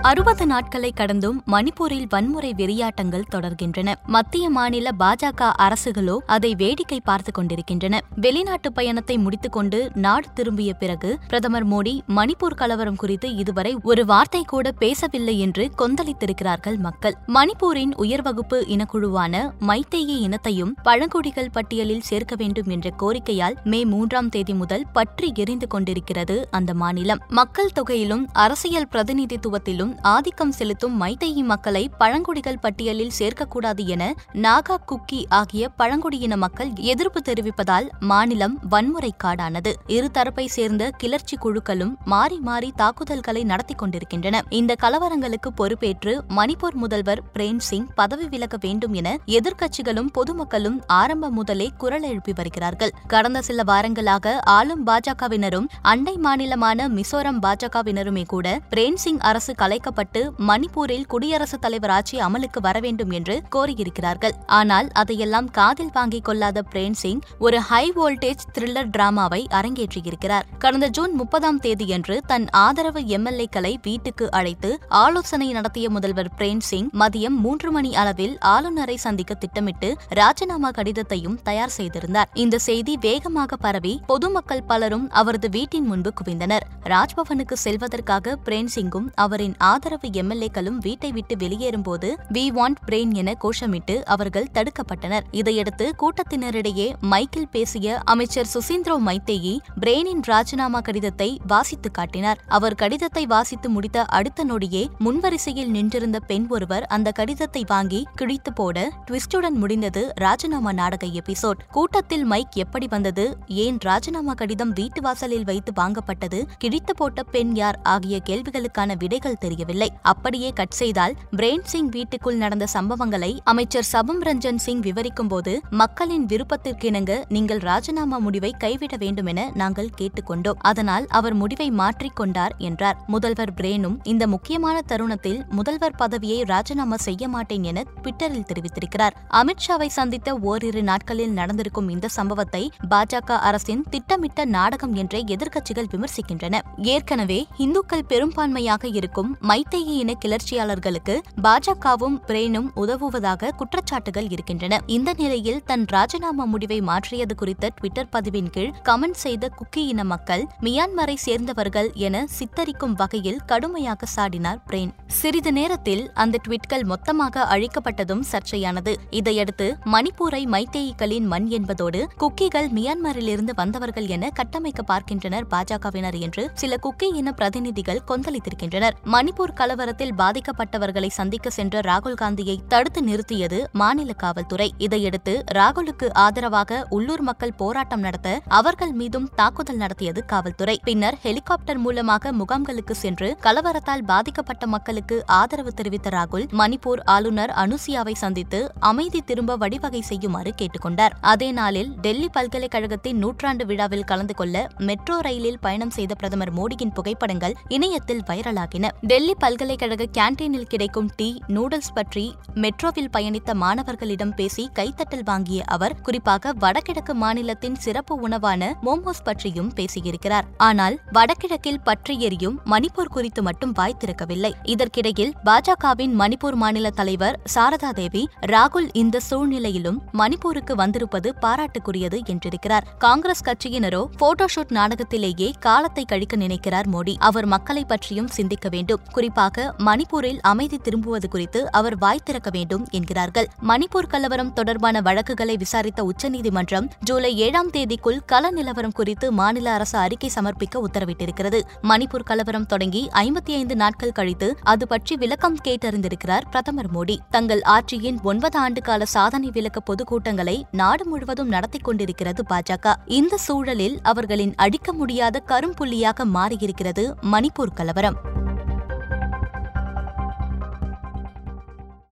அறுபது நாட்களை கடந்தும் மணிப்பூரில் வன்முறை வெறியாட்டங்கள் தொடர்கின்றன. மத்திய மாநில பாஜக அரசுகளோ அதை வேடிக்கை பார்த்துக் கொண்டிருக்கின்றன. வெளிநாட்டு பயணத்தை முடித்துக்கொண்டு நாடு திரும்பிய பிறகு பிரதமர் மோடி மணிப்பூர் கலவரம் குறித்து இதுவரை ஒரு வார்த்தை கூட பேசவில்லை என்று கொந்தளித்திருக்கிறார்கள் மக்கள். மணிப்பூரின் உயர்வகுப்பு இனக்குழுவான மைத்தேயி இனத்தையும் பழங்குடிகள் பட்டியலில் சேர்க்க வேண்டும் என்ற கோரிக்கையால் மே மூன்றாம் தேதி முதல் பற்றி எரிந்து கொண்டிருக்கிறது அந்த மாநிலம். மக்கள் தொகையிலும் அரசியல் பிரதிநிதித்துவத்திலும் ஆதிக்கம் செலுத்தும் மைத்தேயி மக்களை பழங்குடிகள் பட்டியலில் சேர்க்கக்கூடாது என நாகா குக்கி ஆகிய பழங்குடியின மக்கள் எதிர்ப்பு தெரிவிப்பதால் மாநிலம் வன்முறை காடானது இருதரப்பை சேர்ந்த கிளர்ச்சி குழுக்களும் மாறி மாறி தாக்குதல்களை நடத்தி கொண்டிருக்கின்றன. இந்த கலவரங்களுக்கு பொறுப்பேற்று மணிப்பூர் முதல்வர் பிரேம் சிங் பதவி விலக வேண்டும் என எதிர்க்கட்சிகளும் பொதுமக்களும் ஆரம்ப முதலே குரல் எழுப்பி வருகிறார்கள். கடந்த சில வாரங்களாக ஆளும் பாஜகவினரும் அண்டை மாநிலமான மிசோரம் பாஜகவினருமே கூட பிரேம் சிங் அரசு கலை கலைக்கப்பட்டு மணிப்பூரில் குடியரசுத் தலைவர் ஆட்சி அமலுக்கு வர வேண்டும் என்று கோரியிருக்கிறார்கள். ஆனால் அதையெல்லாம் காதில் வாங்கிக் கொள்ளாத பிரேம் சிங் ஒரு ஹை வோல்டேஜ் த்ரில்லர் டிராமாவை அரங்கேற்றியிருக்கிறார். கடந்த ஜூன் முப்பதாம் தேதியன்று தன் ஆதரவு எம்எல்ஏக்களை வீட்டுக்கு அழைத்து ஆலோசனை நடத்திய முதல்வர் பிரேம் சிங் மதியம் மூன்று மணி அளவில் ஆளுநரை சந்திக்க திட்டமிட்டு ராஜினாமா கடிதத்தையும் தயார் செய்திருந்தார். இந்த செய்தி வேகமாக பரவி பொதுமக்கள் பலரும் அவரது வீட்டின் முன்பு குவிந்தனர். ராஜ்பவனுக்கு செல்வதற்காக பிரேம் சிங்கும் அவரின் ஆதரவு எம்எல்ஏக்களும் வீட்டை விட்டு வெளியேறும்போது வி வாண்ட் பிரெயின் என கோஷமிட்டு அவர்கள் தடுக்கப்பட்டனர். இதையடுத்து கூட்டத்தினரிடையே மைக்கில் பேசிய அமைச்சர் சுசீந்திரோ மைத்தேயி பிரெயினின் ராஜினாமா கடிதத்தை வாசித்து காட்டினார். அவர் கடிதத்தை வாசித்து முடித்த அடுத்த நொடியே முன்வரிசையில் நின்றிருந்த பெண் ஒருவர் அந்த கடிதத்தை வாங்கி கிழித்து போட ட்விஸ்டுடன் முடிந்தது ராஜினாமா நாடக எபிசோட். கூட்டத்தில் மைக் எப்படி வந்தது? ஏன் ராஜினாமா கடிதம் வீட்டு வாசலில் வைத்து வாங்கப்பட்டது? கிழித்து போட்ட பெண் யார்? ஆகிய கேள்விகளுக்கான விடைகள் தெரியும். தெரியவில்லை அப்படியே கட் செய்தால் பிரேன் சிங் வீட்டுக்குள் நடந்த சம்பவங்களை அமைச்சர் சபம் ரஞ்சன் சிங் விவரிக்கும் போது மக்களின் விருப்பத்திற்கிணங்க நீங்கள் ராஜினாமா முடிவை கைவிட வேண்டும் என நாங்கள் கேட்டுக்கொண்டோம். அதனால் அவர் முடிவை மாற்றிக்கொண்டார் என்றார். முதல்வர் பிரேனும் இந்த முக்கியமான தருணத்தில் முதல்வர் பதவியை ராஜினாமா செய்ய மாட்டேன் என ட்விட்டரில் தெரிவித்திருக்கிறார். அமித்ஷாவை சந்தித்த ஓரிரு நாட்களில் நடந்திருக்கும் இந்த சம்பவத்தை பாஜக அரசின் திட்டமிட்ட நாடகம் என்றே எதிர்க்கட்சிகள் விமர்சிக்கின்றன. ஏற்கனவே இந்துக்கள் பெரும்பான்மையாக இருக்கும் மைத்தேயி இன கிளர்ச்சியாளர்களுக்கு பாஜகவும் பிரேனும் உதவுவதாக குற்றச்சாட்டுகள் இருக்கின்றன. இந்த நிலையில் தன் ராஜினாமா முடிவை மாற்றியது குறித்த ட்விட்டர் பதிவின் கீழ் கமெண்ட் செய்த குக்கி இன மக்கள் மியான்மரை சேர்ந்தவர்கள் என சித்தரிக்கும் வகையில் கடுமையாக சாடினார் பிரேன். சிறிது நேரத்தில் அந்த ட்வீட்கள் மொத்தமாக அழிக்கப்பட்டதும் சர்ச்சையானது. இதையடுத்து மணிப்பூரை மைத்தேயிகளின் மண் என்பதோடு குக்கிகள் மியான்மரிலிருந்து வந்தவர்கள் என கட்டமைக்க பார்க்கின்றனர் பாஜகவினர் என்று சில குக்கி இன பிரதிநிதிகள் கொந்தளித்திருக்கின்றனர். மணிப்பூர் கலவரத்தில் பாதிக்கப்பட்டவர்களை சந்திக்க சென்ற ராகுல் காந்தியை தடுத்து நிறுத்தியது மாநில காவல்துறை. இதையடுத்து ராகுலுக்கு ஆதரவாக உள்ளூர் மக்கள் போராட்டம் நடத்த அவர்கள் மீதும் தாக்குதல் நடத்தியது காவல்துறை. பின்னர் ஹெலிகாப்டர் மூலமாக முகாம்களுக்கு சென்று கலவரத்தால் பாதிக்கப்பட்ட மக்களுக்கு ஆதரவு தெரிவித்த ராகுல் மணிப்பூர் ஆளுநர் அனுசியாவை சந்தித்து அமைதி திரும்ப வழிவகை செய்யுமாறு கேட்டுக்கொண்டார். அதே நாளில் டெல்லி பல்கலைக்கழகத்தின் நூற்றாண்டு விழாவில் கலந்து கொள்ள மெட்ரோ ரயிலில் பயணம் செய்த பிரதமர் மோடியின் புகைப்படங்கள் இணையத்தில் வைரலாகின. டெல்லி பல்கலைக்கழக கேன்டீனில் கிடைக்கும் டீ நூடுல்ஸ் பற்றி மெட்ரோவில் பயணித்த மாணவர்களிடம் பேசி கைத்தட்டல் வாங்கிய அவர் குறிப்பாக வடகிழக்கு மாநிலத்தின் சிறப்பு உணவான மோமோஸ் பற்றியும் பேசியிருக்கிறார். ஆனால் வடகிழக்கில் பற்றி எரியும் மணிப்பூர் குறித்து மட்டும் வாய் திறக்கவில்லை. இதற்கிடையில் பாஜகவின் மணிப்பூர் மாநில தலைவர் சாரதா தேவி ராகுல் இந்த சூழ்நிலையிலும் மணிப்பூருக்கு வந்திருப்பது பாராட்டுக்குரியது என்றிருக்கிறார். காங்கிரஸ் கட்சியினரோ போட்டோஷூட் நாடகத்திலேயே காலத்தை கழிக்க நினைக்கிறார் மோடி. அவர் மக்களை பற்றியும் சிந்திக்க வேண்டும். குறிப்பாக மணிப்பூரில் அமைதி திரும்புவது குறித்து அவர் வாய் திறக்க வேண்டும் என்கிறார்கள். மணிப்பூர் கலவரம் தொடர்பான வழக்குகளை விசாரித்த உச்சநீதிமன்றம் ஜூலை ஏழாம் தேதிக்குள் கள நிலவரம் குறித்து மாநில அரசு அறிக்கை சமர்ப்பிக்க உத்தரவிட்டிருக்கிறது. மணிப்பூர் கலவரம் தொடங்கி ஐம்பத்தி ஐந்து நாட்கள் கழித்து அது பற்றி விளக்கம் கேட்டறிந்திருக்கிறார் பிரதமர் மோடி. தங்கள் ஆட்சியின் ஒன்பது ஆண்டு கால சாதனை விளக்க பொதுக்கூட்டங்களை நாடு முழுவதும் நடத்தி கொண்டிருக்கிறது பாஜக. இந்த சூழலில் அவர்களின் அடிக்க முடியாத கரும்புள்ளியாக மாறியிருக்கிறது மணிப்பூர் கலவரம்.